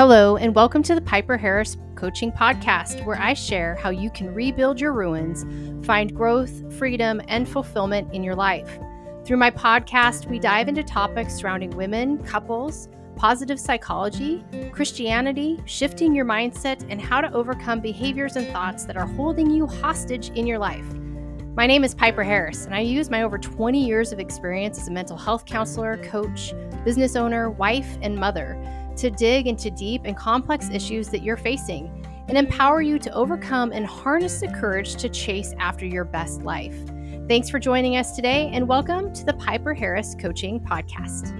Hello, and welcome to the Piper Harris Coaching Podcast, where I share how you can rebuild your ruins, find growth, freedom, and fulfillment in your life. Through my podcast, we dive into topics surrounding women, couples, positive psychology, Christianity, shifting your mindset, and how to overcome behaviors and thoughts that are holding you hostage in your life. My name is Piper Harris, and I use my over 20 years of experience as a mental health counselor, coach, business owner, wife, and mother to dig into deep and complex issues that you're facing and empower you to overcome and harness the courage to chase after your best life. Thanks for joining us today, and welcome to the Piper Harris Coaching Podcast.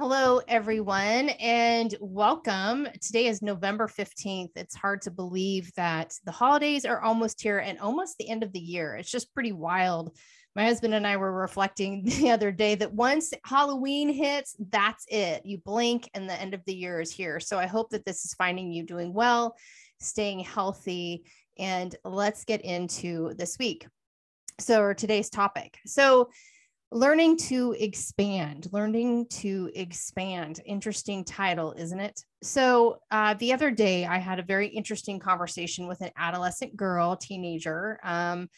Hello, everyone, and welcome. Today is November 15th. It's hard to believe that the holidays are almost here and almost the end of the year. It's just pretty wild. My husband and I were reflecting the other day that once Halloween hits, that's it. You blink and the end of the year is here. So I hope that this is finding you doing well, staying healthy, and let's get into this week. So, today's topic. So, learning to expand learning to expand. Interesting title isn't it? So uh, the other day i had a very interesting conversation with an adolescent girl teenager um,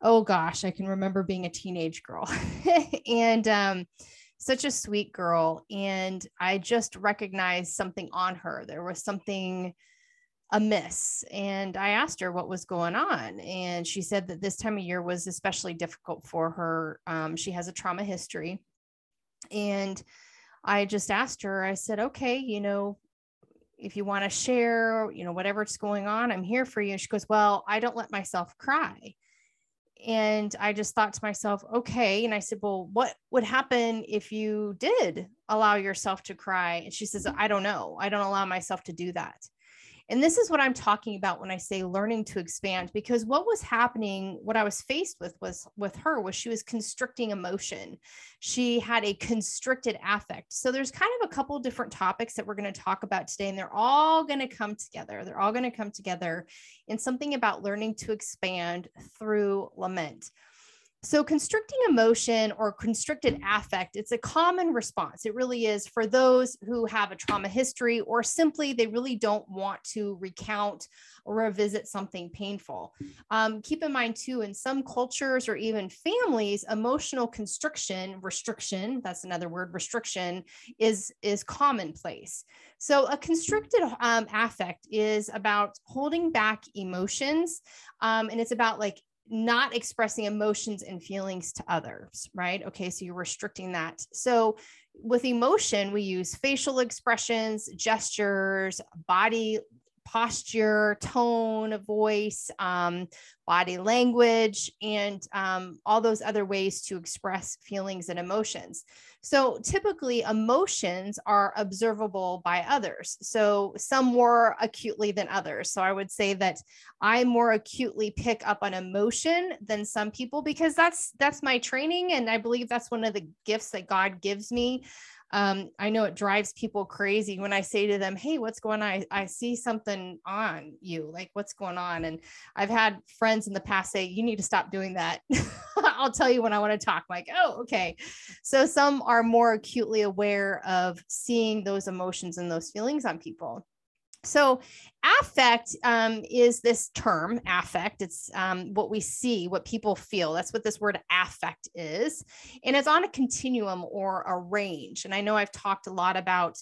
oh gosh i can remember being a teenage girl and um, such a sweet girl and i just recognized something on her. There was something amiss. And I asked her what was going on. And she said that this time of year was especially difficult for her. Um, she has a trauma history. And I just asked her, I said, okay, you know, if you want to share, you know, whatever's going on, I'm here for you. And she goes, well, I don't let myself cry. And I just thought to myself, okay. And I said, well, what would happen if you did allow yourself to cry? And she says, I don't know. I don't allow myself to do that. And this is what I'm talking about when I say learning to expand, because what was happening, what I was faced with was with her was she was constricting emotion. She had a constricted affect. So there's kind of a couple different topics that we're going to talk about today, and they're all going to come together. They're all going to come together in something about learning to expand through lament. So, constricting emotion or constricted affect, it's a common response. It really is for those who have a trauma history or simply they really don't want to recount or revisit something painful. Um, keep in mind, too, in some cultures or even families, emotional constriction, restriction, that's another word, restriction, is, is commonplace. So, a constricted um, affect is about holding back emotions, um, and it's about like not expressing emotions and feelings to others, right? Okay, so you're restricting that. So with emotion, we use facial expressions, gestures, body posture, tone of voice, um, body language, and um, all those other ways to express feelings and emotions. So typically, emotions are observable by others. So some more acutely than others. So I would say that I more acutely pick up on emotion than some people because that's that's my training, and I believe that's one of the gifts that God gives me um, I know it drives people crazy when I say to them, Hey, what's going on? I, I see something on you, like what's going on? And I've had friends in the past say, You need to stop doing that. I'll tell you when I want to talk. like, oh, okay. So some are more acutely aware of seeing those emotions and those feelings on people. So, affect um, is this term, affect. It's um, what we see, what people feel. That's what this word affect is. And it's on a continuum or a range. And I know I've talked a lot about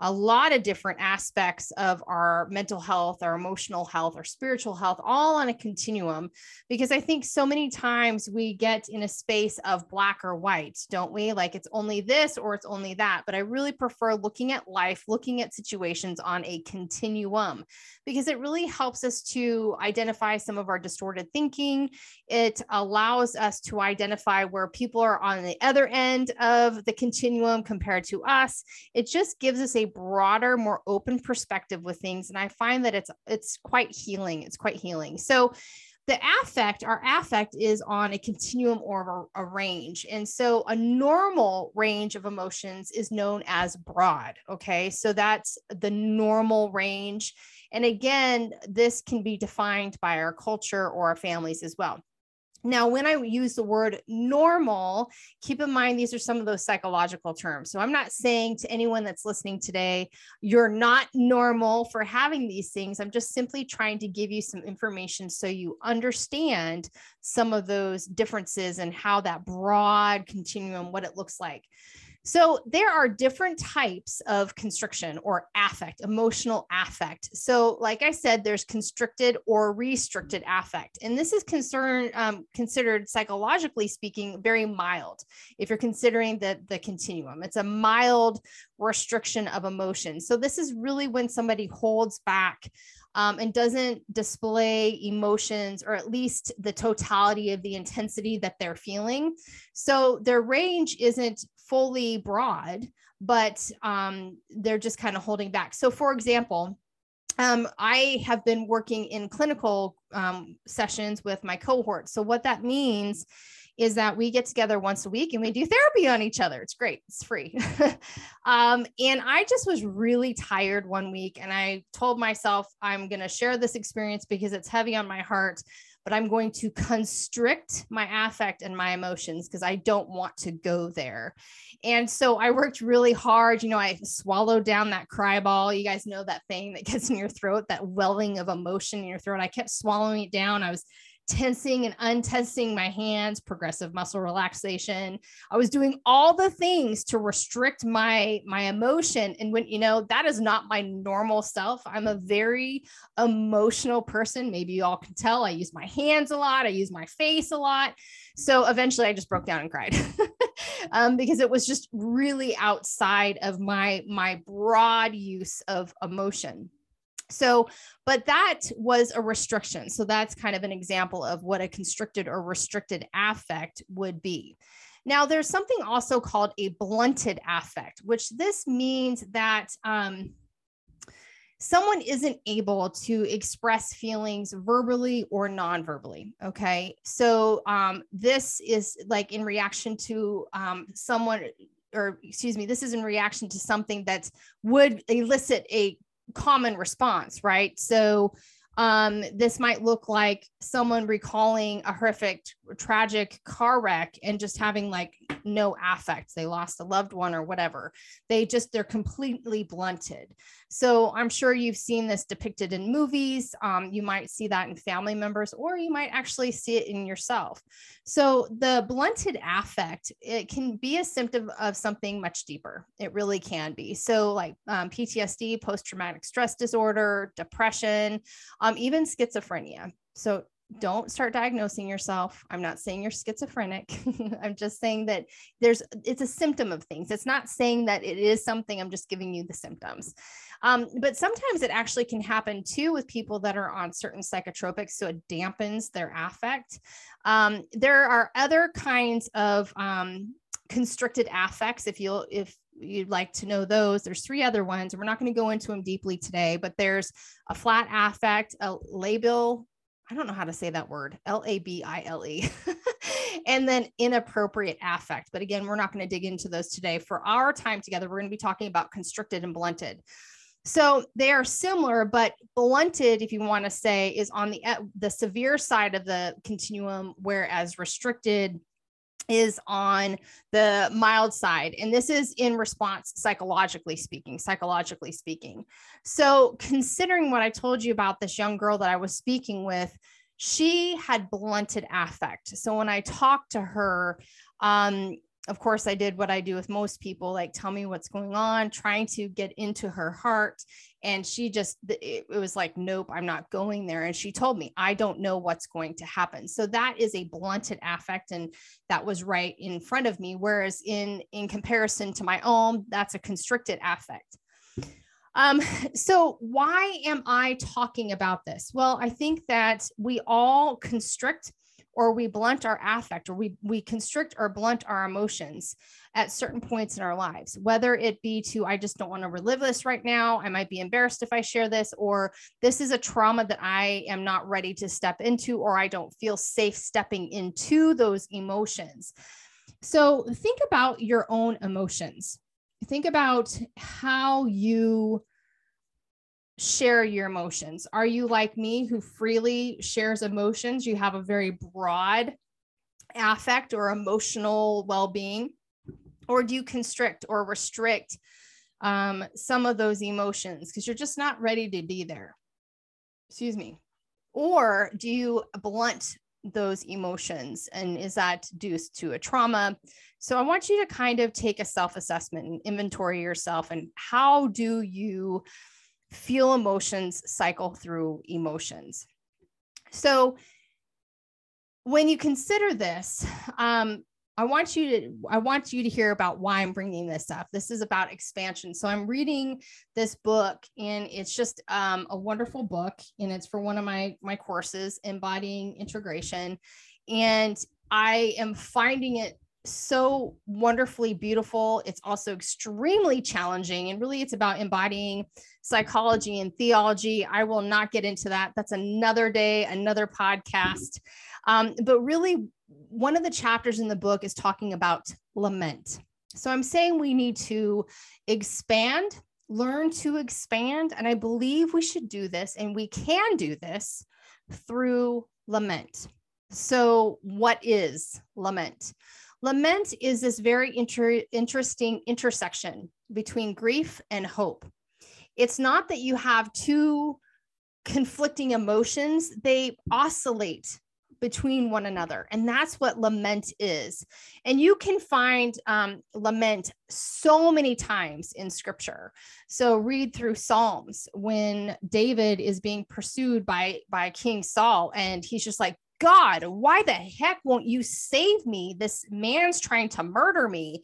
a lot of different aspects of our mental health, our emotional health, our spiritual health, all on a continuum. Because I think so many times we get in a space of black or white, don't we? Like it's only this or it's only that. But I really prefer looking at life, looking at situations on a continuum, because it really helps us to identify some of our distorted thinking. It allows us to identify where people are on the other end of the continuum compared to us. It just gives us a broader, more open perspective with things. And I find that it's it's quite healing. It's quite healing. So the affect, our affect is on a continuum or a, a, range. And so a normal range of emotions is known as broad. Okay. So that's the normal range. And again, this can be defined by our culture or our families as well. Now, when I use the word normal, keep in mind these are some of those psychological terms. So I'm not saying to anyone that's listening today, you're not normal for having these things. I'm just simply trying to give you some information so you understand some of those differences and how that broad continuum, what it looks like. So there are different types of constriction or affect, emotional affect. So, like I said, there's constricted or restricted affect, and this is um, considered psychologically speaking very mild. If you're considering the the continuum, it's a mild restriction of emotion. So this is really when somebody holds back um, and doesn't display emotions or at least the totality of the intensity that they're feeling. So their range isn't fully broad, but um, they're just kind of holding back. So, for example, um, I have been working in clinical um, sessions with my cohort. So, what that means is that we get together once a week and we do therapy on each other. It's great, it's free. um, and I just was really tired one week and I told myself, I'm going to share this experience because it's heavy on my heart, but I'm going to constrict my affect and my emotions because I don't want to go there. And so I worked really hard. You know, I swallowed down that cry ball. You guys know that thing that gets in your throat, that welling of emotion in your throat. I kept swallowing it down. I was tensing and untensing my hands, progressive muscle relaxation. I was doing all the things to restrict my my emotion and when you know that is not my normal self. I'm a very emotional person. Maybe you all can tell I use my hands a lot, I use my face a lot. So eventually I just broke down and cried. um, because it was just really outside of my my broad use of emotion. So, but that was a restriction. So that's kind of an example of what a constricted or restricted affect would be. Now, there's something also called a blunted affect, which this means that um, someone isn't able to express feelings verbally or non-verbally. Okay, so um, this is like in reaction to um, someone or excuse me, this is in reaction to something that would elicit a common response, right? So um, this might look like someone recalling a horrific, tragic car wreck and just having like no affect. They lost a loved one or whatever. They just, they're completely blunted. So I'm sure you've seen this depicted in movies. Um, you might see that in family members, or you might actually see it in yourself. So the blunted affect, it can be a symptom of something much deeper. It really can be. So like um, PTSD, post-traumatic stress disorder, depression, um, even schizophrenia. So don't start diagnosing yourself. I'm not saying you're schizophrenic. I'm just saying that there's it's a symptom of things. It's not saying that it is something. I'm just giving you the symptoms. Um, but sometimes it actually can happen too with people that are on certain psychotropics, so it dampens their affect. Um, there are other kinds of um, constricted affects. If you'll if you'd like to know those, there's three other ones. We're not going to go into them deeply today, but there's a flat affect, a labial I don't know how to say that word, L A B I L E, and then inappropriate affect. But again, we're not going to dig into those today. For our time together, we're going to be talking about constricted and blunted. So they are similar, but blunted, if you want to say, is on the the severe side of the continuum, whereas restricted is on the mild side. And this is in response, psychologically speaking, psychologically speaking. So, considering what I told you about this young girl that I was speaking with, she had blunted affect. So, when I talked to her, um, of course, I did what I do with most people like, tell me what's going on, trying to get into her heart. And she just, it, was like, nope, I'm not going there. And she told me, I don't know what's going to happen. So that is a blunted affect. And that was right in front of me. Whereas in, in comparison to my own, that's a constricted affect. Um, so why am I talking about this? Well, I think that we all constrict or we blunt our affect or we, we constrict or blunt our emotions at certain points in our lives, whether it be to, I just don't want to relive this right now. I might be embarrassed if I share this, or this is a trauma that I am not ready to step into, or I don't feel safe stepping into those emotions. So think about your own emotions. Think about how you share your emotions? Are you like me who freely shares emotions? You have a very broad affect or emotional well being? Or do you constrict or restrict um, some of those emotions because you're just not ready to be there? Excuse me. Or do you blunt those emotions? And is that due to a trauma? So I want you to kind of take a self assessment and inventory yourself and how do you feel emotions cycle through emotions? So when you consider this, um, I want you to I want you to hear about why I'm bringing this up. This is about expansion. So I'm reading this book, and it's just um, a wonderful book, and it's for one of my my courses, embodying integration, and I am finding it so wonderfully beautiful. It's also extremely challenging, and really, it's about embodying psychology and theology. I will not get into that. That's another day, another podcast. Um, but really, one of the chapters in the book is talking about lament. So I'm saying we need to expand, learn to expand. And I believe we should do this and we can do this through lament. So, what is lament? Lament is this very inter- interesting intersection between grief and hope. It's not that you have two conflicting emotions, they oscillate between one another. And that's what lament is. And you can find um, lament so many times in scripture. So read through Psalms when David is being pursued by, by King Saul, and he's just like, God, why the heck won't you save me? This man's trying to murder me.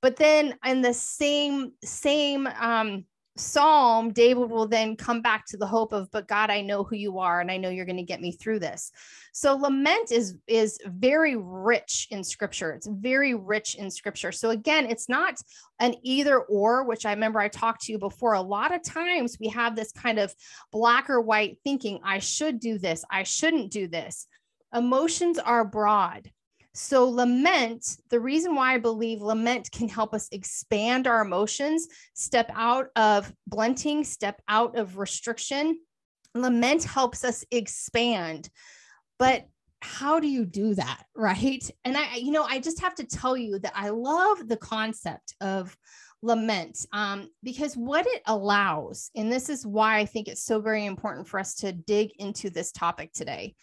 But then in the same, same um, psalm, David will then come back to the hope of, but God, I know who you are, and I know you're going to get me through this. So lament is is very rich in scripture. It's very rich in scripture. So again, it's not an either or, which I remember I talked to you before. A lot of times we have this kind of black or white thinking, I should do this, I shouldn't do this. Emotions are broad. So, lament, the reason why I believe lament can help us expand our emotions, step out of blunting, step out of restriction. Lament helps us expand. But how do you do that? Right. And I, you know, I just have to tell you that I love the concept of lament um, because what it allows, and this is why I think it's so very important for us to dig into this topic today,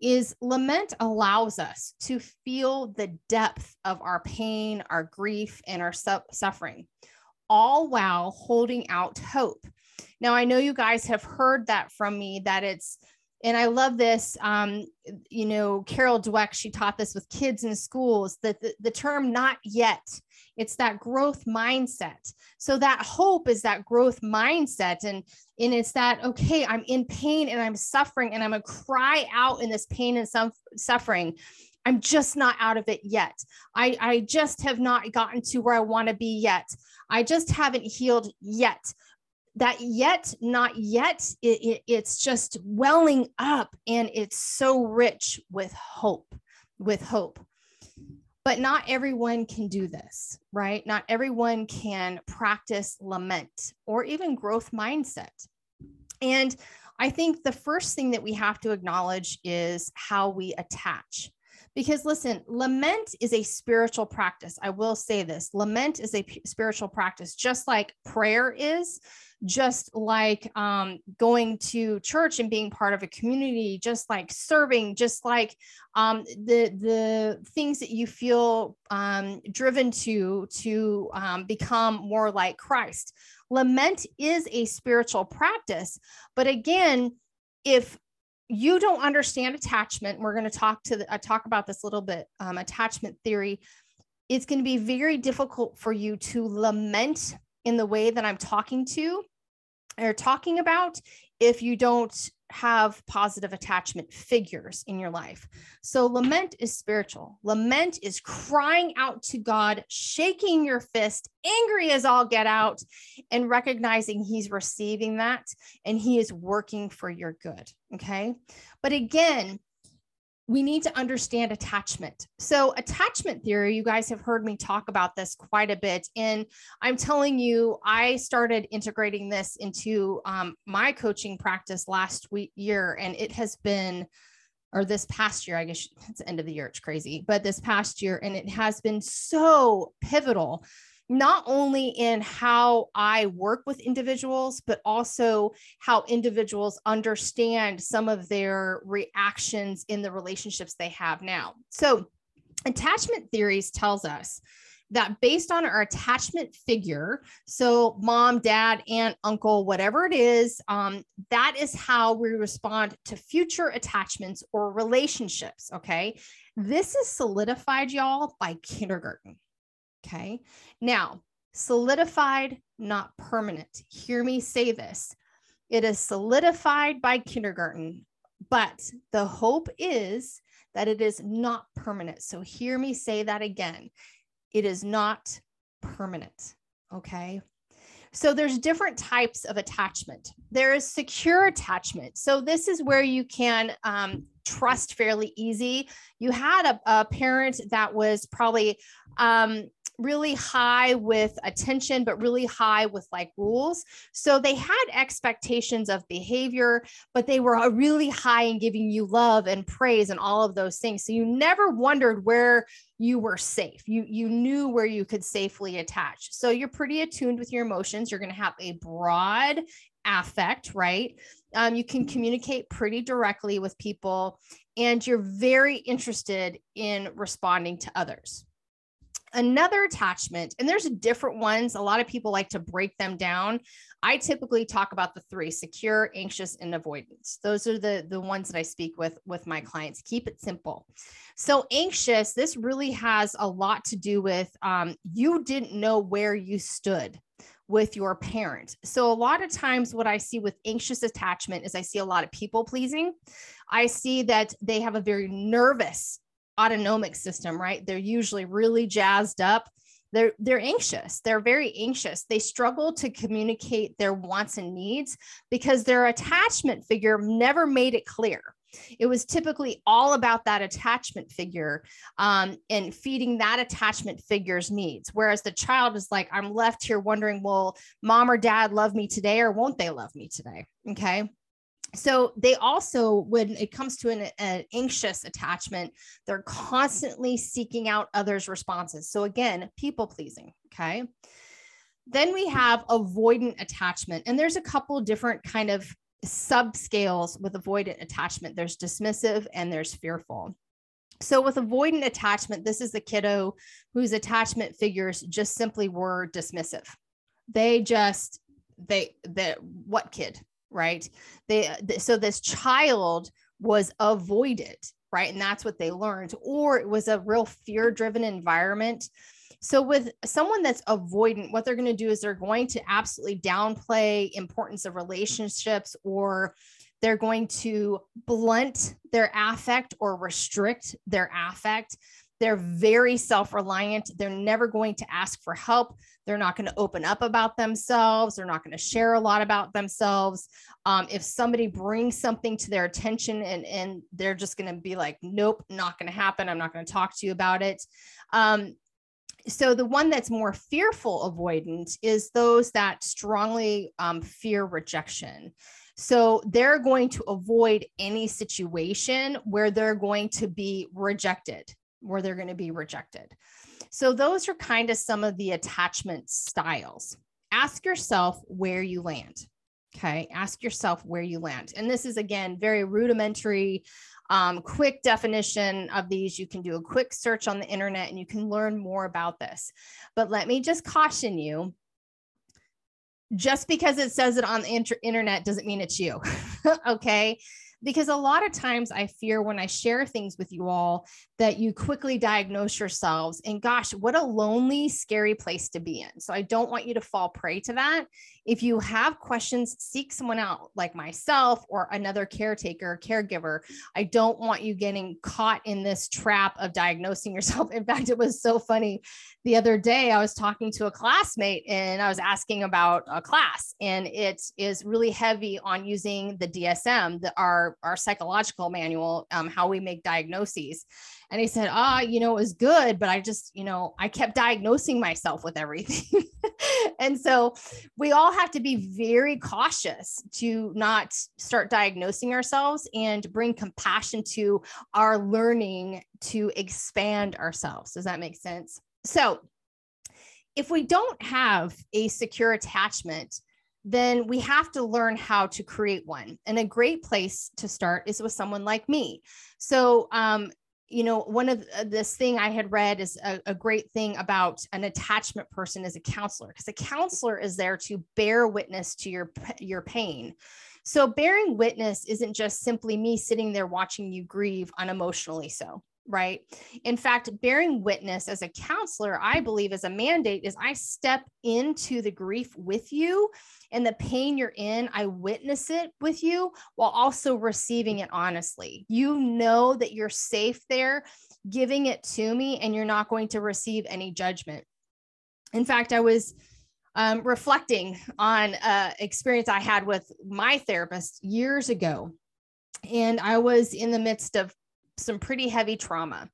is lament allows us to feel the depth of our pain, our grief, and our su- suffering, all while holding out hope. Now, I know you guys have heard that from me that it's, and I love this. Um, you know, Carol Dweck, she taught this with kids in schools that the, the term not yet it's that growth mindset. So that hope is that growth mindset. And, and it's that, okay, I'm in pain and I'm suffering and I'm going to cry out in this pain and some suffering. I'm just not out of it yet. I, I just have not gotten to where I want to be yet. I just haven't healed yet. That yet, not yet, it, it, it's just welling up and it's so rich with hope, with hope but not everyone can do this, right? Not everyone can practice lament or even growth mindset. And I think the first thing that we have to acknowledge is how we attach. Because listen, lament is a spiritual practice. I will say this lament is a p- spiritual practice, just like prayer is just like um, going to church and being part of a community, just like serving, just like um, the the things that you feel um, driven to to um, become more like Christ. Lament is a spiritual practice, but again, if you don't understand attachment, we're going to talk to the, uh, talk about this a little bit. Um, attachment theory. It's going to be very difficult for you to lament in the way that I'm talking to or talking about if you don't have positive attachment figures in your life. So, lament is spiritual. Lament is crying out to God, shaking your fist, angry as all get out, and recognizing He's receiving that and He is working for your good. Okay. But again, we need to understand attachment. So, attachment theory, you guys have heard me talk about this quite a bit. And I'm telling you, I started integrating this into um, my coaching practice last week, year, and it has been or this past year, I guess it's the end of the year, it's crazy, but this past year, and it has been so pivotal, not only in how I work with individuals, but also how individuals understand some of their reactions in the relationships they have now. So, attachment theories tells us that based on our attachment figure, so mom, dad, aunt, uncle, whatever it is, um, that is how we respond to future attachments or relationships. Okay. This is solidified, y'all, by kindergarten. Okay. Now, solidified, not permanent. Hear me say this it is solidified by kindergarten, but the hope is that it is not permanent. So, hear me say that again it is not permanent. Okay. So there's different types of attachment. There is secure attachment. So this is where you can um, trust fairly easy. You had a, a parent that was probably um, really high with attention, but really high with like rules. So they had expectations of behavior, but they were really high in giving you love and praise and all of those things. So you never wondered where you were safe. You you knew where you could safely attach. So you're pretty attuned with your emotions. You're going to have a broad affect, right? Um, you can communicate pretty directly with people, and you're very interested in responding to others another attachment and there's different ones a lot of people like to break them down i typically talk about the three secure anxious and avoidance those are the the ones that i speak with with my clients keep it simple so anxious this really has a lot to do with um, you didn't know where you stood with your parent. So, a lot of times, what I see with anxious attachment is I see a lot of people pleasing. I see that they have a very nervous autonomic system, right? They're usually really jazzed up. They're they're anxious. They're very anxious. They struggle to communicate their wants and needs because their attachment figure never made it clear. It was typically all about that attachment figure um, and feeding that attachment figure's needs. Whereas the child is like, I'm left here wondering, will mom or dad love me today or won't they love me today? Okay so they also when it comes to an, an, anxious attachment they're constantly seeking out others responses. So again people pleasing okay? Then we have avoidant attachment and there's a couple different kind of subscales with avoidant attachment. There's dismissive and there's fearful. So with avoidant attachment this is the kiddo whose attachment figures just simply were dismissive. They just they that what kid right? They uh, so this child was avoided right? And that's what they learned or it was a real fear driven environment. So with someone that's avoidant what they're going to do is they're going to absolutely downplay importance of relationships or they're going to blunt their affect or restrict their affect they're very self reliant. They're never going to ask for help. They're not going to open up about themselves. They're not going to share a lot about themselves. Um, if somebody brings something to their attention and, and they're just going to be like, nope, not going to happen. I'm not going to talk to you about it. Um, so the one that's more fearful avoidant is those that strongly um, fear rejection. So they're going to avoid any situation where they're going to be rejected where they're going to be rejected. So, those are kind of some of the attachment styles. Ask yourself where you land. Okay. Ask yourself where you land. And this is, again, very rudimentary, um, quick definition of these. You can do a quick search on the internet and you can learn more about this. But let me just caution you just because it says it on the inter- internet doesn't mean it's you. okay because a lot of times I fear when I share things with you all that you quickly diagnose yourselves. And gosh, what a lonely, scary place to be in. So I don't want you to fall prey to that. If you have questions, seek someone out like myself or another caretaker, caregiver. I don't want you getting caught in this trap of diagnosing yourself. In fact, it was so funny. The other day, I was talking to a classmate and I was asking about a class, and it is really heavy on using the DSM, the, our, our psychological manual, um, how we make diagnoses. And he said, ah, you know, it was good, but I just, you know, I kept diagnosing myself with everything. and so we all have to be very cautious to not start diagnosing ourselves and bring compassion to our learning to expand ourselves. Does that make sense? So, if we don't have a secure attachment, then we have to learn how to create one. And a great place to start is with someone like me. So, um, you know, one of uh, this thing I had read is a, a great thing about an attachment person as a counselor, because a counselor is there to bear witness to your your pain. So bearing witness isn't just simply me sitting there watching you grieve unemotionally so right? In fact, bearing witness as a counselor, I believe as a mandate is I step into the grief with you and the pain you're in, I witness it with you while also receiving it honestly. You know that you're safe there giving it to me and you're not going to receive any judgment. In fact, I was um, reflecting on uh, experience I had with my therapist years ago. And I was in the midst of some pretty heavy trauma.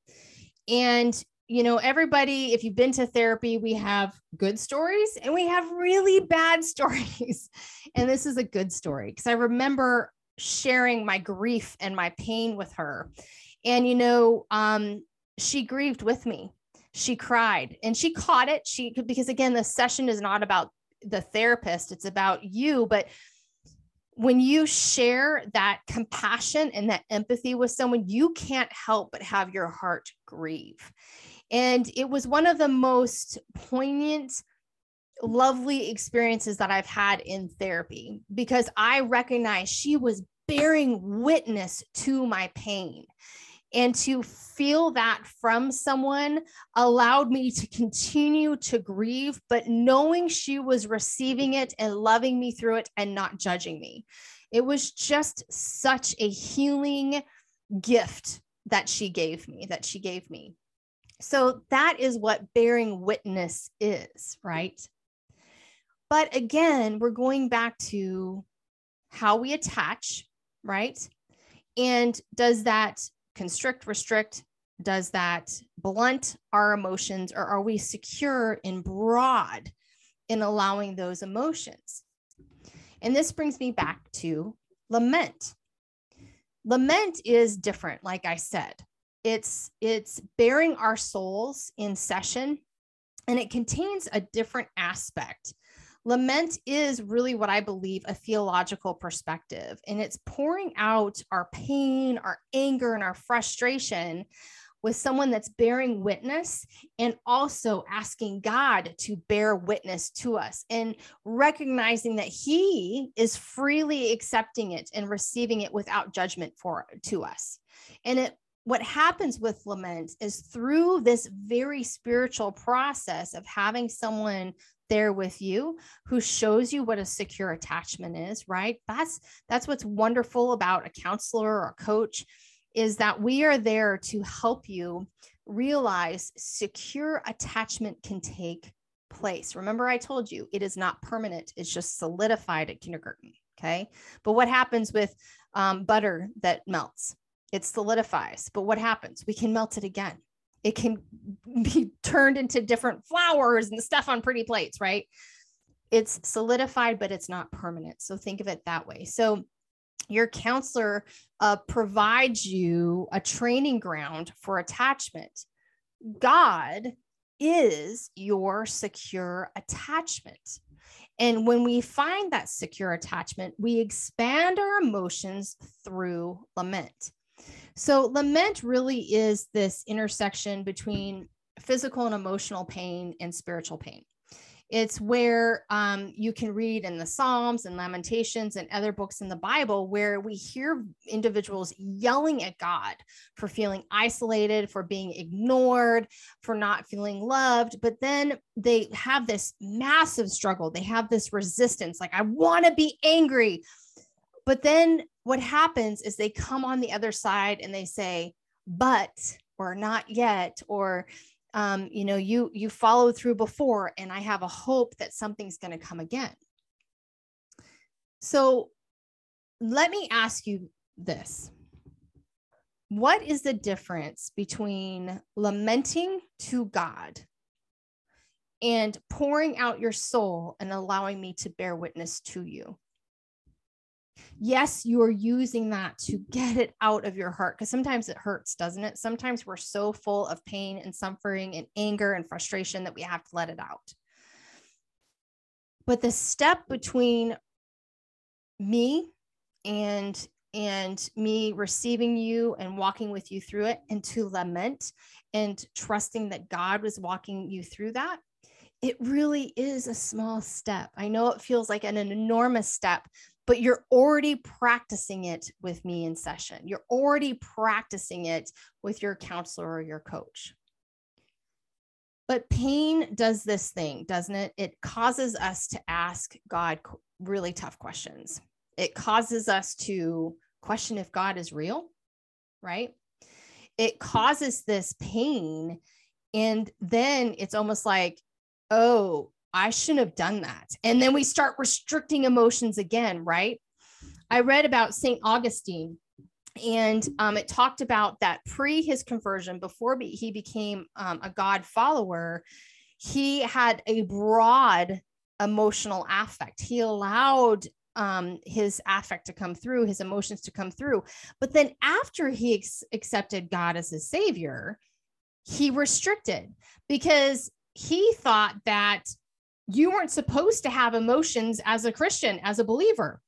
And, you know, everybody, if you've been to therapy, we have good stories and we have really bad stories. and this is a good story because I remember sharing my grief and my pain with her. And, you know, um, she grieved with me. She cried and she caught it. She, because again, the session is not about the therapist, it's about you. But when you share that compassion and that empathy with someone, you can't help but have your heart grieve. And it was one of the most poignant, lovely experiences that I've had in therapy because I recognized she was bearing witness to my pain. And to feel that from someone allowed me to continue to grieve, but knowing she was receiving it and loving me through it and not judging me. It was just such a healing gift that she gave me, that she gave me. So that is what bearing witness is, right? But again, we're going back to how we attach, right? And does that constrict, restrict? Does that blunt our emotions, or are we secure and broad in allowing those emotions? And this brings me back to lament. Lament is different, like I said. It's it's bearing our souls in session and it contains a different aspect Lament is really what I believe a theological perspective, and it's pouring out our pain, our anger, and our frustration with someone that's bearing witness and also asking God to bear witness to us and recognizing that he is freely accepting it and receiving it without judgment for to us. And it what happens with lament is through this very spiritual process of having someone there with you who shows you what a secure attachment is right? That's that's what's wonderful about a counselor or a coach is that we are there to help you realize secure attachment can take place. Remember i told you it is not permanent it's just solidified at kindergarten okay? But what happens with um, butter that melts? It solidifies but what happens? We can melt it again it can be turned into different flowers and stuff on pretty plates, right? It's solidified, but it's not permanent. So think of it that way. So your counselor uh, provides you a training ground for attachment. God is your secure attachment. And when we find that secure attachment, we expand our emotions through lament. So, lament really is this intersection between physical and emotional pain and spiritual pain. It's where um, you can read in the Psalms and Lamentations and other books in the Bible where we hear individuals yelling at God for feeling isolated, for being ignored, for not feeling loved. But then they have this massive struggle. They have this resistance like, I want to be angry. But then what happens is they come on the other side and they say, but, or not yet, or, um, you know, you, you followed through before, and I have a hope that something's going to come again. So let me ask you this. What is the difference between lamenting to God and pouring out your soul and allowing me to bear witness to you. Yes, you are using that to get it out of your heart because sometimes it hurts, doesn't it? Sometimes we're so full of pain and suffering and anger and frustration that we have to let it out. But the step between me and and me receiving you and walking with you through it and to lament and trusting that God was walking you through that it really is a small step. I know it feels like an, an, enormous step, but you're already practicing it with me in session. You're already practicing it with your counselor or your coach. But pain does this thing, doesn't it? It causes us to ask God really tough questions. It causes us to question if God is real, right? It causes this pain. And then it's almost like, oh, I shouldn't have done that. And then we start restricting emotions again, right? I read about St. Augustine and um, it talked about that pre his conversion, before he became um, a God follower, he had a broad emotional affect. He allowed um, his affect to come through, his emotions to come through. But then after he ex- accepted God as his savior, he restricted because he thought that you weren't supposed to have emotions as a Christian, as a believer.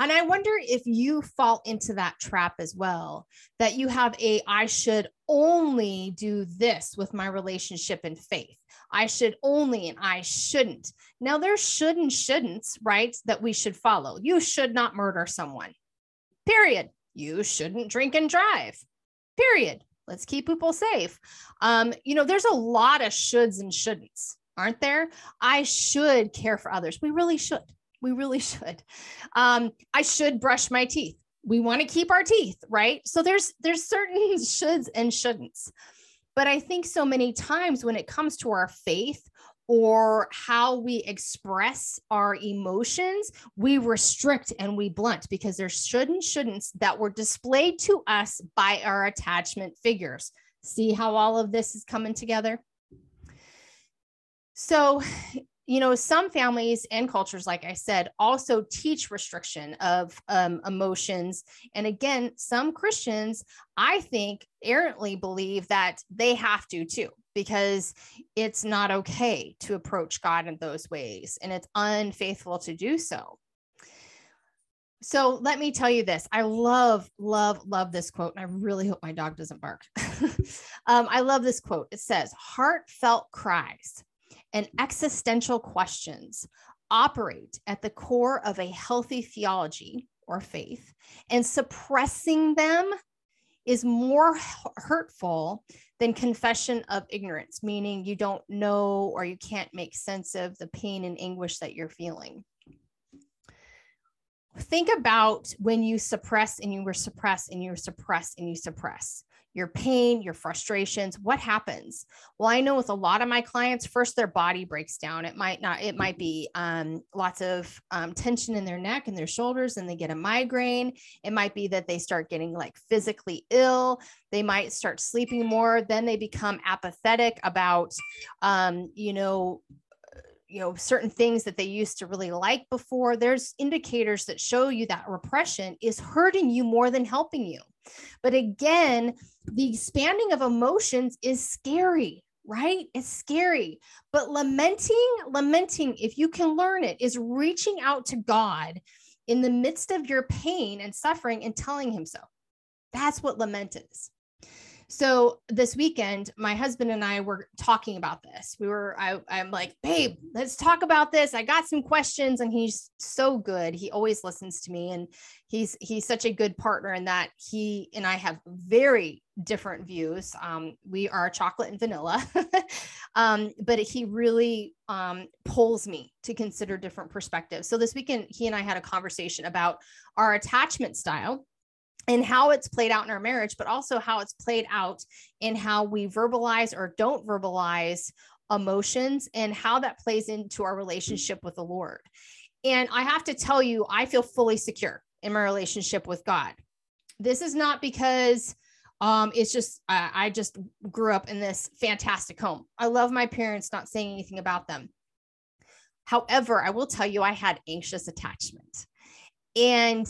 And I wonder if you fall into that trap as well, that you have a, I should only do this with my relationship and faith. I should only and I shouldn't. Now, there's should and shouldn'ts, right? That we should follow. You should not murder someone, period. You shouldn't drink and drive, period. Let's keep people safe. Um, you know, there's a lot of shoulds and shouldn'ts, aren't there? I should care for others. We really should. We really should. Um, I should brush my teeth. We want to keep our teeth, right? So there's there's certain shoulds and shouldn'ts. But I think so many times when it comes to our faith or how we express our emotions, we restrict and we blunt because there should and shouldn'ts that were displayed to us by our attachment figures. See how all of this is coming together? So, you know, some families and cultures, like I said, also teach restriction of um, emotions. And again, some Christians, I think, errantly believe that they have to too, because it's not okay to approach God in those ways and it's unfaithful to do so. So let me tell you this. I love, love, love this quote. And I really hope my dog doesn't bark. um, I love this quote. It says, Heartfelt cries and existential questions operate at the core of a healthy theology or faith, and suppressing them is more hurtful than confession of ignorance, meaning you don't know or you can't make sense of the pain and anguish that you're feeling. Think about when you suppress and you were suppressed and you suppress and you suppress your pain, your frustrations, what happens? Well, I know with a lot of my clients, first their body breaks down. It might not, it might be um, lots of um, tension in their neck and their shoulders, and they get a migraine. It might be that they start getting like physically ill. They might start sleeping more. Then they become apathetic about, um, you know, you know certain things that they used to really like before there's indicators that show you that repression is hurting you more than helping you but again the expanding of emotions is scary right? It's scary. But lamenting lamenting if you can learn it is reaching out to god in the midst of your pain and suffering and telling him so. That's what lament is so this weekend, my husband and I were talking about this. We were, I, I'm like, babe, let's talk about this. I got some questions, and he's so good. He always listens to me, and he's he's such a good partner in that he and I have very different views. Um, we are chocolate and vanilla, um, but he really um, pulls me to consider different perspectives. So this weekend, he and I had a conversation about our attachment style and how it's played out in our marriage, but also how it's played out in how we verbalize or don't verbalize emotions and how that plays into our relationship with the Lord. And I have to tell you, I feel fully secure in my relationship with God. This is not because Um, it's just, I, I just grew up in this fantastic home. I love my parents, not saying anything about them. However, I will tell you, I had anxious attachment. And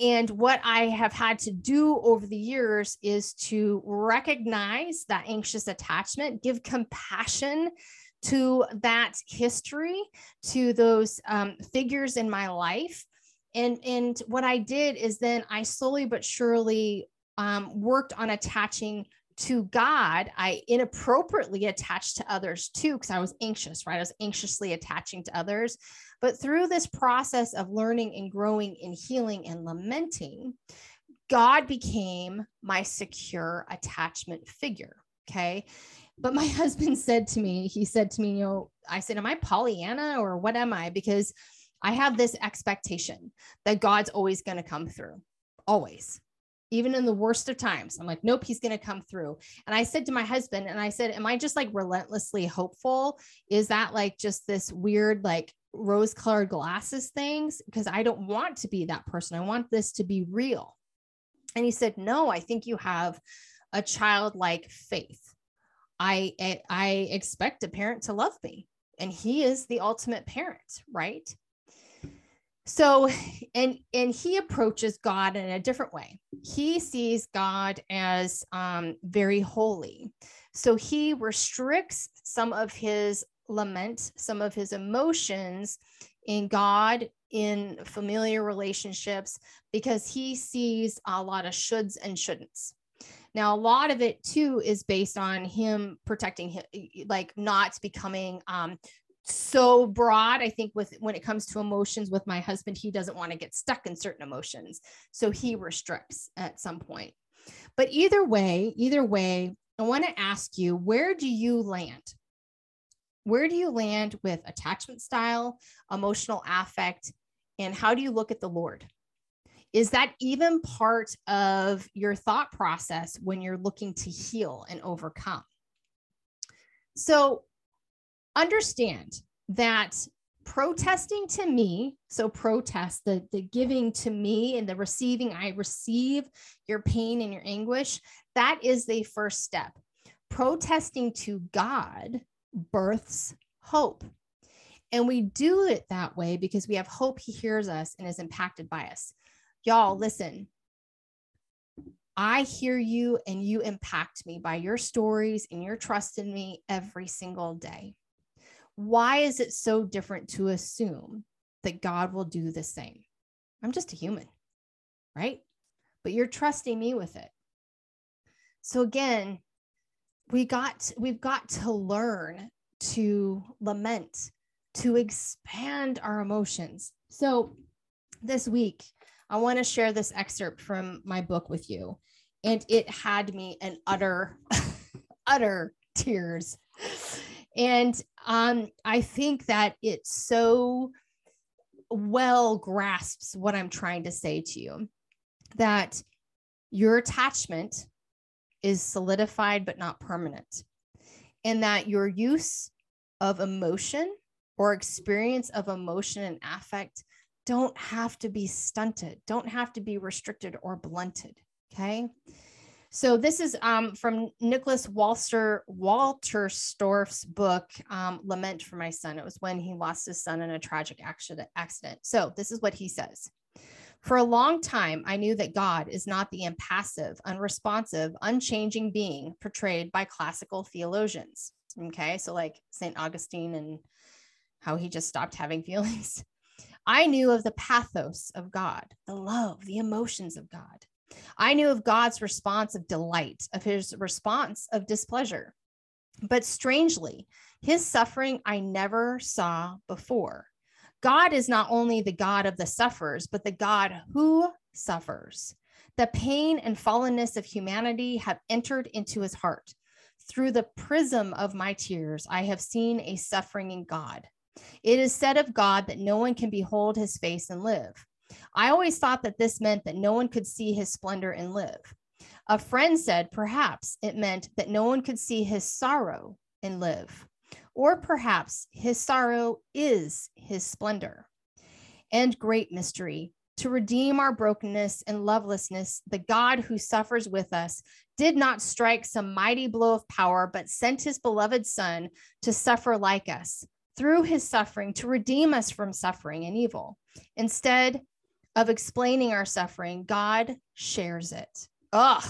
and what I have had to do over the years is to recognize that anxious attachment, give compassion to that history, to those um, figures in my life. And, and what I did is then I slowly but surely um, worked on attaching to God, I inappropriately attached to others too, because I was anxious, right? I was anxiously attaching to others. But through this process of learning and growing and healing and lamenting, God became my secure attachment figure. Okay. But my husband said to me, he said to me, you know, I said, Am I Pollyanna or what am I? Because I have this expectation that God's always going to come through, always even in the worst of times. I'm like, nope, he's going to come through. And I said to my husband, and I said, Am I just like relentlessly hopeful? Is that like just this weird, like rose colored glasses things? Because I don't want to be that person. I want this to be real. And he said, No, I think you have a childlike faith. I, eh, I expect a parent to love me, and he is the ultimate parent, right? So and and he approaches god in a different way. He sees god as um, very holy. So he restricts some of his lament some of his emotions in god in familiar relationships because he sees a lot of shoulds and shouldn'ts. Now a lot of it too is based on him protecting him like not becoming um, so broad i think with when it comes to emotions with my husband he doesn't want to get stuck in certain emotions so he restricts at some point. But either way either way i want to ask you where do you land? Where do you land with attachment style emotional affect and how do you look at the lord? Is that even part of your thought process when you're looking to heal and overcome? So understand that protesting to me so protest the the giving to me and the receiving i receive your pain and your anguish that is the first step. Protesting to god births hope. And we do it that way because we have hope he hears us and is impacted by us. Y'all listen. I hear you and you impact me by your stories and your trust in me every single day why is it so different to assume that God will do the same? I'm just a human, right? But you're trusting me with it. So again, we got we've got to learn to lament, to expand our emotions. So this week, I want to share this excerpt from my book with you. And it had me in utter, utter tears. And um, I think that it so well grasps what I'm trying to say to you that your attachment is solidified but not permanent, and that your use of emotion or experience of emotion and affect don't have to be stunted, don't have to be restricted or blunted. Okay. So this is um, from Nicholas Walter Wolterstorff's book, um, "Lament for My Son." It was when he lost his son in a tragic accident. So this is what he says. For a long time, I knew that God is not the impassive, unresponsive, unchanging being portrayed by classical theologians. Okay, so like St. Augustine and how he just stopped having feelings. I knew of the pathos of God, the love, the emotions of God. I knew of God's response of delight, of his response of displeasure. But strangely, his suffering I never saw before. God is not only the God of the sufferers, but the God who suffers. The pain and fallenness of humanity have entered into his heart. Through the prism of my tears, I have seen a suffering in God. It is said of God that no one can behold his face and live. I always thought that this meant that no one could see his splendor and live. A friend said perhaps it meant that no one could see his sorrow and live. Or perhaps his sorrow is his splendor. And great mystery, to redeem our brokenness and lovelessness, the God who suffers with us did not strike some mighty blow of power, but sent his beloved Son to suffer like us through his suffering to redeem us from suffering and evil. Instead of explaining our suffering, God shares it. Ugh.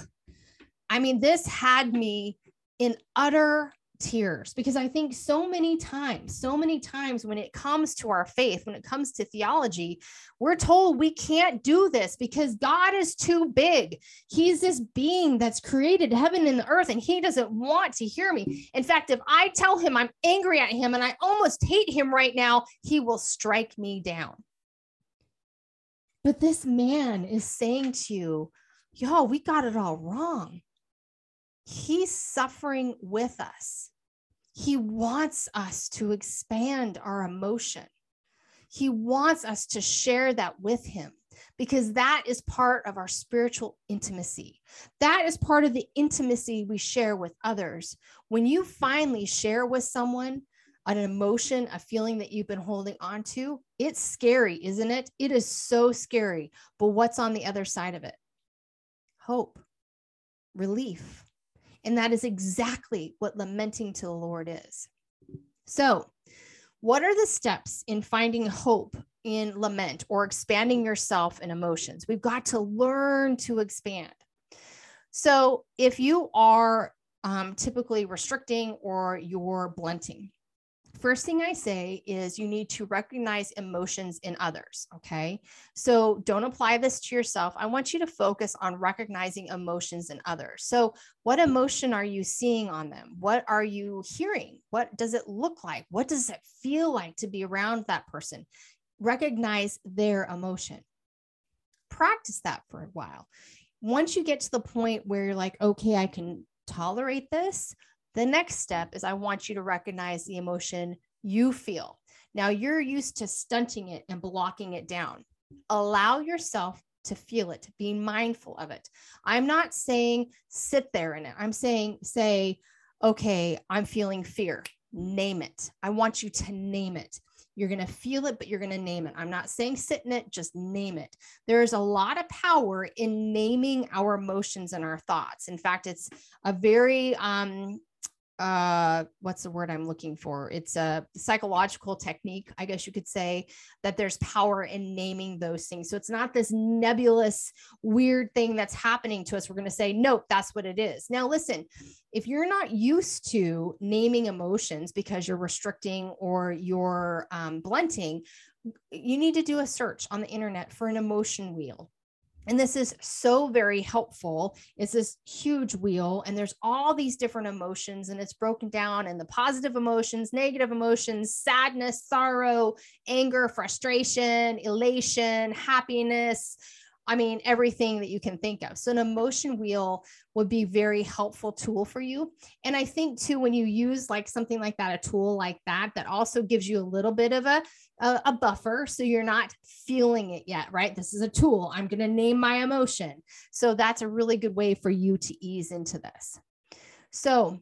I mean, this had me in utter tears because I think so many times, so many times when it comes to our faith, when it comes to theology, we're told we can't do this because God is too big. He's this being that's created heaven and the earth, and He doesn't want to hear me. In fact, if I tell Him I'm angry at Him and I almost hate Him right now, He will strike me down. But this man is saying to you, y'all, we got it all wrong. He's suffering with us. He wants us to expand our emotion. He wants us to share that with Him because that is part of our spiritual intimacy. That is part of the intimacy we share with others. When you finally share with someone an emotion, a feeling that you've been holding on to, it's scary, isn't it? It is so scary. But what's on the other side of it? Hope, relief, and that is exactly what lamenting to the Lord is. So, what are the steps in finding hope in lament or expanding yourself in emotions? We've got to learn to expand. So, if you are um, typically restricting or you're blunting, first thing I say is you need to recognize emotions in others. Okay. So don't apply this to yourself. I want you to focus on recognizing emotions in others. So, what emotion are you seeing on them? What are you hearing? What does it look like? What does it feel like to be around that person? Recognize their emotion. Practice that for a while. Once you get to the point where you're like, okay, I can tolerate this, the next step is I want you to recognize the emotion you feel. Now you're used to stunting it and blocking it down. Allow yourself to feel it, be mindful of it. I'm not saying sit there in it. I'm saying, say, okay, I'm feeling fear. Name it. I want you to name it. You're going to feel it, but you're going to name it. I'm not saying sit in it, just name it. There's a lot of power in naming our emotions and our thoughts. In fact, it's a very um, uh what's the word i'm looking for? It's a psychological technique i guess you could say that there's power in naming those things. So it's not this nebulous weird thing that's happening to us. We're going to say nope that's what it is. Now listen if you're not used to naming emotions because you're restricting or you're um, blunting you need to do a search on the internet for an emotion wheel and this is so very helpful. It's this huge wheel and there's all these different emotions and it's broken down and the positive emotions negative emotions sadness sorrow anger frustration elation happiness I mean, everything that you can think of. So, an emotion wheel would be very helpful tool for you. And I think too, when you use like something like that, a tool like that, that also gives you a little bit of a a, a buffer so you're not feeling it yet, right? This is a tool. I'm going to name my emotion. So that's a really good way for you to ease into this. So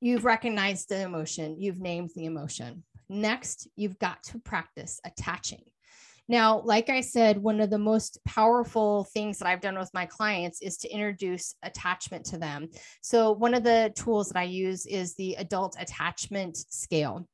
you've recognized the emotion, you've named the emotion. Next, you've got to practice attaching. Now, like I said, one of the most powerful things that I've done with my clients is to introduce attachment to them. So, one of the tools that I use is the adult attachment scale.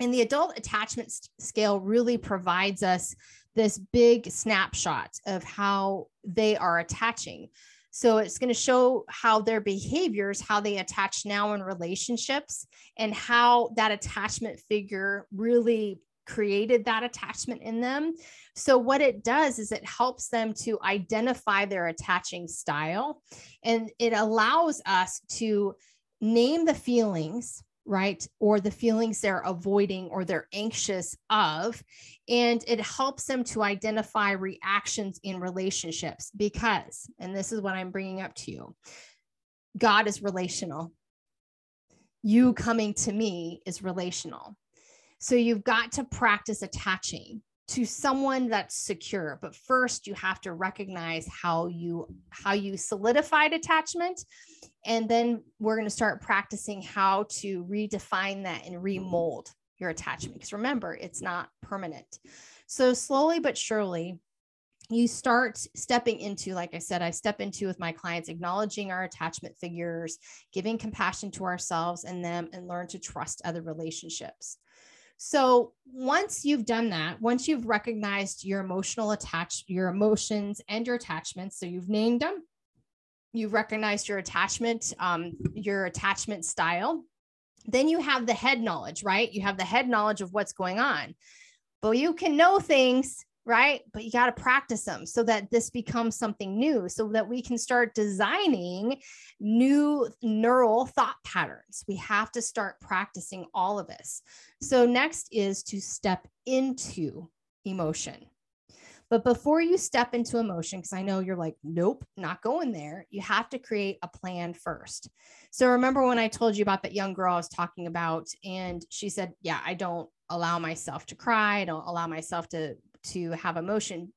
And the adult attachment scale really provides us this big snapshot of how they are attaching. So it's going to show how their behaviors, how they attach now in relationships, and how that attachment figure really created that attachment in them. So, what it does is it helps them to identify their attaching style and it allows us to name the feelings right? Or the feelings they're avoiding or they're anxious of. And it helps them to identify reactions in relationships because, and this is what I'm bringing up to you God is relational. You coming to me is relational. So you've got to practice attaching to someone that's secure but first you have to recognize how you how you solidified attachment and then we're going to start practicing how to redefine that and remold your attachment because remember it's not permanent so slowly but surely you start stepping into, like I said, I step into with my clients, acknowledging our attachment figures, giving compassion to ourselves and them, and learn to trust other relationships. So once you've done that, once you've recognized your emotional attach, your emotions and your attachments, so you've named them, you've recognized your attachment, um, your attachment style, then you have the head knowledge, right? You have the head knowledge of what's going on. But you can know things right? But you got to practice them so that this becomes something new, so that we can start designing new neural thought patterns. We have to start practicing all of this. So, next is to step into emotion. But before you step into emotion, because I know you're like, nope, not going there, you have to create a plan first. So remember when I told you about that young girl I was talking about, and she said, Yeah, I don't allow myself to cry. I don't allow myself to to have emotion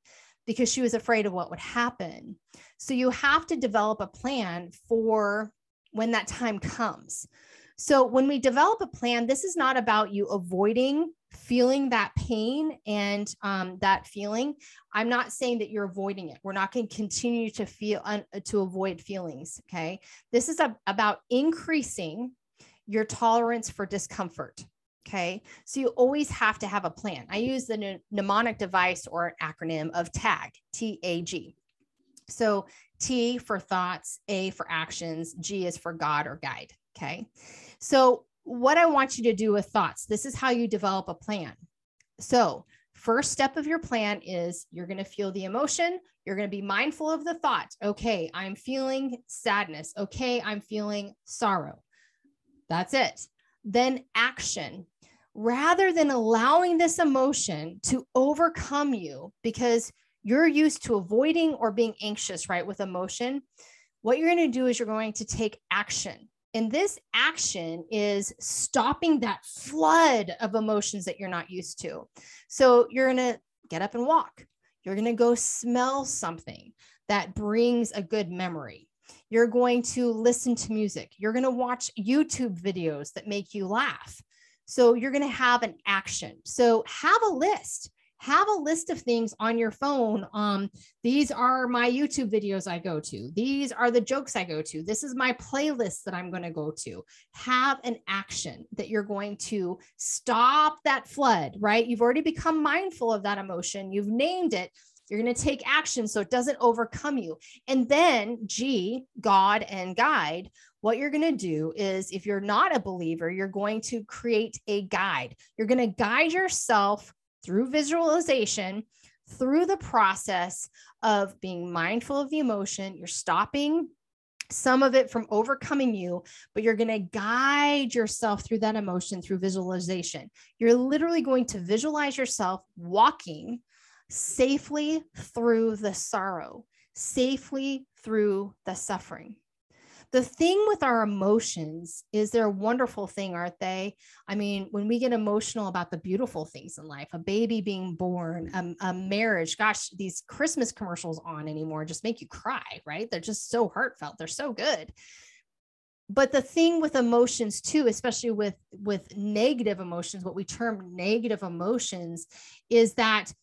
because she was afraid of what would happen. So you have to develop a plan for when that time comes. So when we develop a plan, this is not about you avoiding feeling that pain and um, that feeling. I'm not saying that you're avoiding it. We're not going to continue to feel to avoid feelings. Okay, this is a, about increasing your tolerance for discomfort. Okay. So you always have to have a plan. I use the mnemonic device or acronym of TAG, T A G. So T for thoughts, A for actions, G is for God or guide. Okay. So what I want you to do with thoughts, this is how you develop a plan. So, first step of your plan is you're going to feel the emotion. You're going to be mindful of the thought. Okay, I'm feeling sadness. Okay, I'm feeling sorrow. That's it. Then action rather than allowing this emotion to overcome you because you're used to avoiding or being anxious, right? With emotion, what you're going to do is you're going to take action. And this action is stopping that flood of emotions that you're not used to. So you're going to get up and walk. You're going to go smell something that brings a good memory. You're going to listen to music. You're going to watch YouTube videos that make you laugh. So you're going to have an action. So have a list. Have a list of things on your phone. Um, these are my YouTube videos I go to. These are the jokes I go to. This is my playlist that I'm going to go to. Have an action that you're going to stop that flood, right? You've already become mindful of that emotion. You've named it. You're going to take action so it doesn't overcome you. And then G, God and guide, what you're going to do is if you're not a believer, you're going to create a guide. You're going to guide yourself through visualization, through the process of being mindful of the emotion. You're stopping some of it from overcoming you, but you're going to guide yourself through that emotion through visualization. You're literally going to visualize yourself walking safely through the sorrow, safely through the suffering the thing with our emotions is they're a wonderful thing, aren't they? I mean, when we get emotional about the beautiful things in life, a baby being born, a, a marriage, gosh, these Christmas commercials on anymore just make you cry, right? They're just so heartfelt. They're so good. But the thing with emotions too, especially with with negative emotions, what we term negative emotions, is that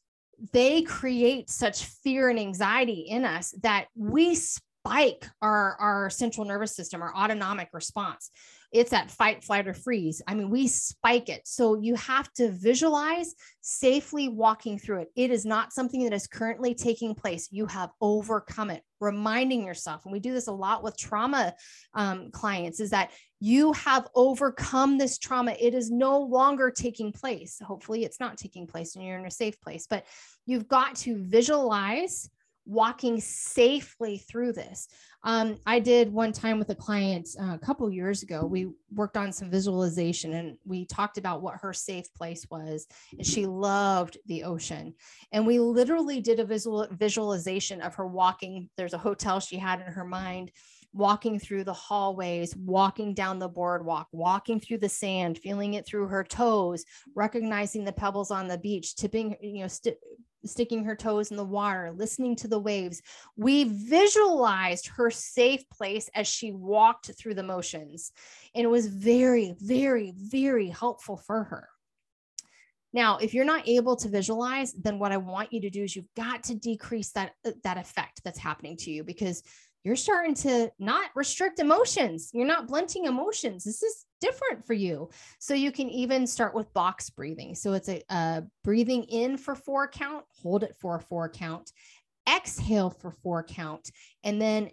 they create such fear and anxiety in us that we spike our, our central nervous system, our autonomic response. It's that fight, flight, or freeze. I mean, we spike it. So you have to visualize safely walking through it. It is not something that is currently taking place. You have overcome it, reminding yourself. And we do this a lot with trauma um, clients is that you have overcome this trauma. It is no longer taking place. Hopefully, it's not taking place and you're in a safe place, but you've got to visualize walking safely through this. Um, I did one time with a client uh, a couple years ago. We worked on some visualization and we talked about what her safe place was. And she loved the ocean. And we literally did a visual visualization of her walking. There's a hotel she had in her mind walking through the hallways, walking down the boardwalk, walking through the sand, feeling it through her toes, recognizing the pebbles on the beach, tipping, you know, st- sticking her toes in the water, listening to the waves. We visualized her safe place as she walked through the motions. And it was very, very, very helpful for her. Now, if you're not able to visualize, then what I want you to do is you've got to decrease that uh, that effect that's happening to you because you're starting to not restrict emotions. You're not blunting emotions. This is different for you. So you can even start with box breathing. So it's a, a breathing in for four count, hold it for a four count, exhale for four count, and then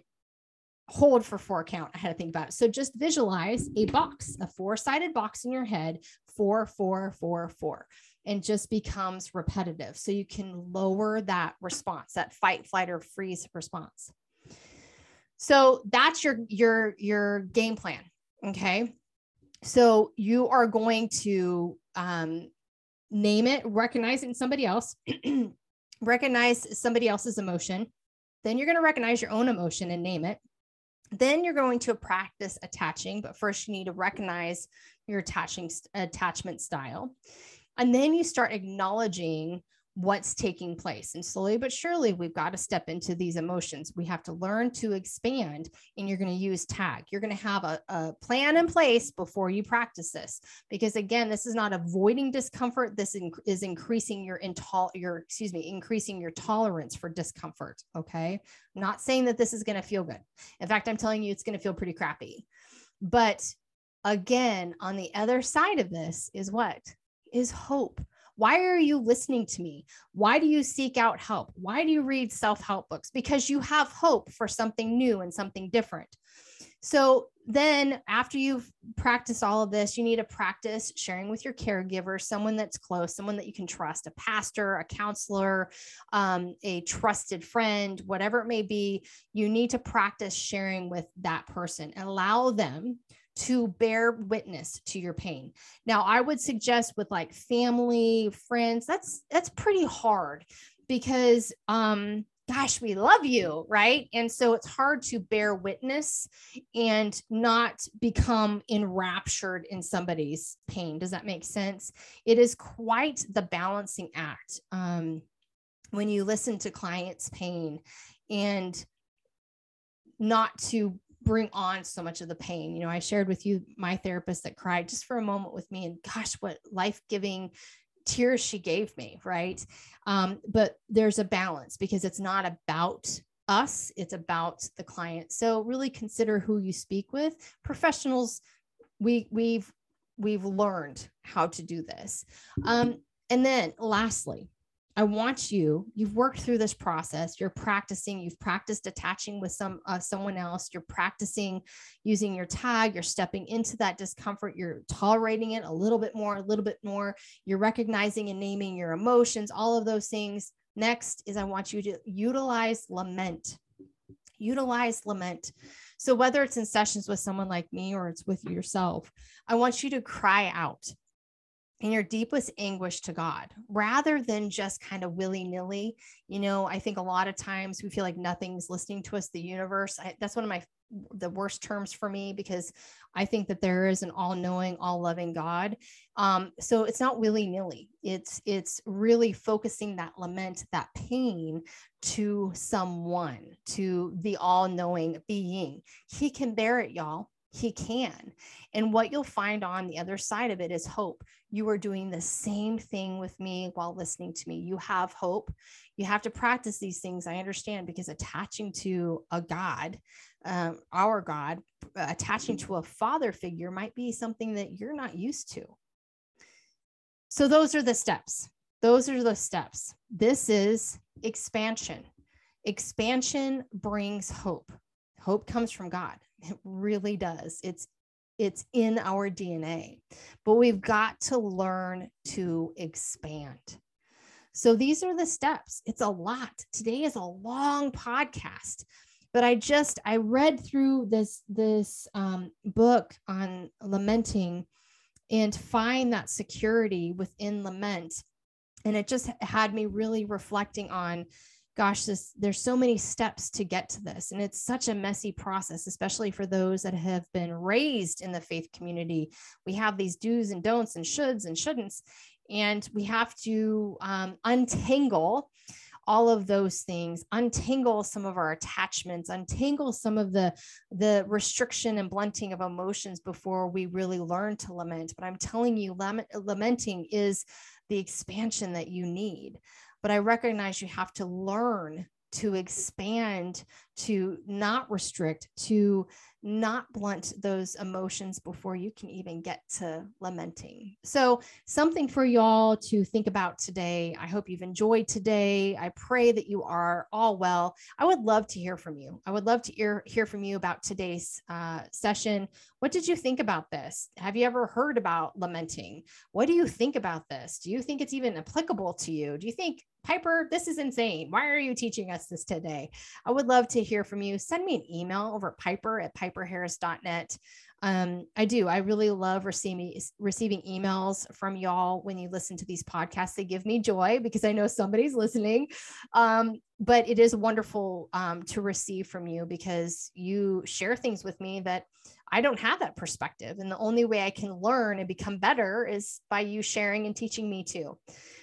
hold for four count. I had to think about it. So just visualize a box, a four sided box in your head, four, four, four, four, and just becomes repetitive. So you can lower that response, that fight, flight, or freeze response. So that's your your your game plan. Okay. So you are going to um, name it, recognize it in somebody else, recognize somebody else's emotion. Then you're going to recognize your own emotion and name it. Then you're going to practice attaching, but first you need to recognize your attaching attachment style. And then you start acknowledging what's taking place. And slowly but surely, we've got to step into these emotions. We have to learn to expand, and you're going to use tag. You're going to have a, a, plan in place before you practice this. Because again, this is not avoiding discomfort. This in, is increasing your intol- your excuse me, increasing your tolerance for discomfort. Okay. I'm not saying that this is going to feel good. In fact, I'm telling you it's going to feel pretty crappy. But again, on the other side of this is what? Is hope why are you listening to me? Why do you seek out help? Why do you read self help books? Because you have hope for something new and something different. So then, after you've practiced all of this, you need to practice sharing with your caregiver, someone that's close, someone that you can trust, a pastor, a counselor, um, a trusted friend, whatever it may be. You need to practice sharing with that person. and Allow them to bear witness to your pain. Now, I would suggest with like family, friends, that's that's pretty hard because um gosh, we love you, right? And so it's hard to bear witness and not become enraptured in somebody's pain. Does that make sense? It is quite the balancing act um, when you listen to clients' pain and not to bring on so much of the pain. You know, I shared with you my therapist that cried just for a moment with me, and gosh, what life giving tears she gave me, right? Um, but there's a balance because it's not about us, it's about the client. So really consider who you speak with. Professionals, we we've we've learned how to do this. Um, and then lastly, I want you, you've worked through this process, you're practicing, you've practiced attaching with some uh, someone else, you're practicing using your tag, you're stepping into that discomfort, you're tolerating it a little bit more, a little bit more, you're recognizing and naming your emotions, all of those things. Next is I want you to utilize lament. Utilize lament. So whether it's in sessions with someone like me or it's with yourself, I want you to cry out in your deepest anguish to God rather than just kind of willy nilly. You know, I think a lot of times we feel like nothing's listening to us, the universe. I, that's one of my the worst terms for me because I think that there is an all-knowing, all-loving God. Um, so it's not willy-nilly. It's it's really focusing that lament, that pain to someone, to the all-knowing being. He can bear it, y'all. He can. And what you'll find on the other side of it is hope. You are doing the same thing with me while listening to me. You have hope. You have to practice these things. I understand because attaching to a God, um, our God, attaching to a father figure might be something that you're not used to. So, those are the steps. Those are the steps. This is expansion. Expansion brings hope. Hope comes from God. It really does. It's it's in our DNA. But we've got to learn to expand. So these are the steps. It's a lot. Today is a long podcast, but I just I read through this this um, book on lamenting and find that security within lament, and it just had me really reflecting on gosh this there's so many steps to get to this. And it's such a messy process especially for those that have been raised in the faith community. We have these do's and don'ts and shoulds and shouldn'ts and we have to um, untangle all of those things untangle some of our attachments untangle some of the the restriction and blunting of emotions before we really learn to lament. But i'm telling you lament, lamenting is the expansion that you need. But I recognize you have to learn to expand, to not restrict, to not blunt those emotions before you can even get to lamenting. So, something for y'all to think about today. I hope you've enjoyed today. I pray that you are all well. I would love to hear from you. I would love to hear, hear from you about today's uh, session. What did you think about this? Have you ever heard about lamenting? What do you think about this? Do you think it's even applicable to you? Do you think Piper, this is insane. Why are you teaching us this today? I would love to hear from you. Send me an email over at piper at piperharris.net. Um, I do. I really love receiving receiving emails from y'all when you listen to these podcasts. They give me joy because I know somebody's listening. Um, but it is wonderful um, to receive from you because you share things with me that I don't have that perspective. And the only way I can learn and become better is by you sharing and teaching me too.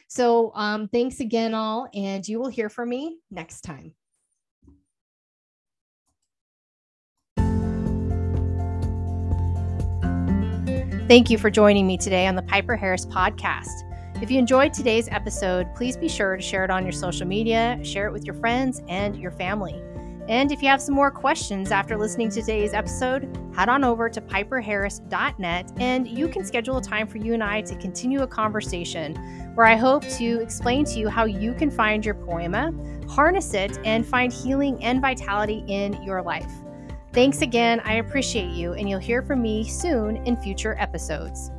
So um, thanks again, all, and you will hear from me next time. Thank you for joining me today on the Piper Harris podcast. If you enjoyed today's episode, please be sure to share it on your social media, share it with your friends and your family. And if you have some more questions after listening to today's episode, head on over to piperharris.net and you can schedule a time for you and I to continue a conversation where I hope to explain to you how you can find your poema, harness it, and find healing and vitality in your life. Thanks again. I appreciate you, and you'll hear from me soon in future episodes.